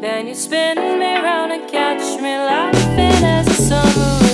Then you spin me round and catch me laughing as the sun moves.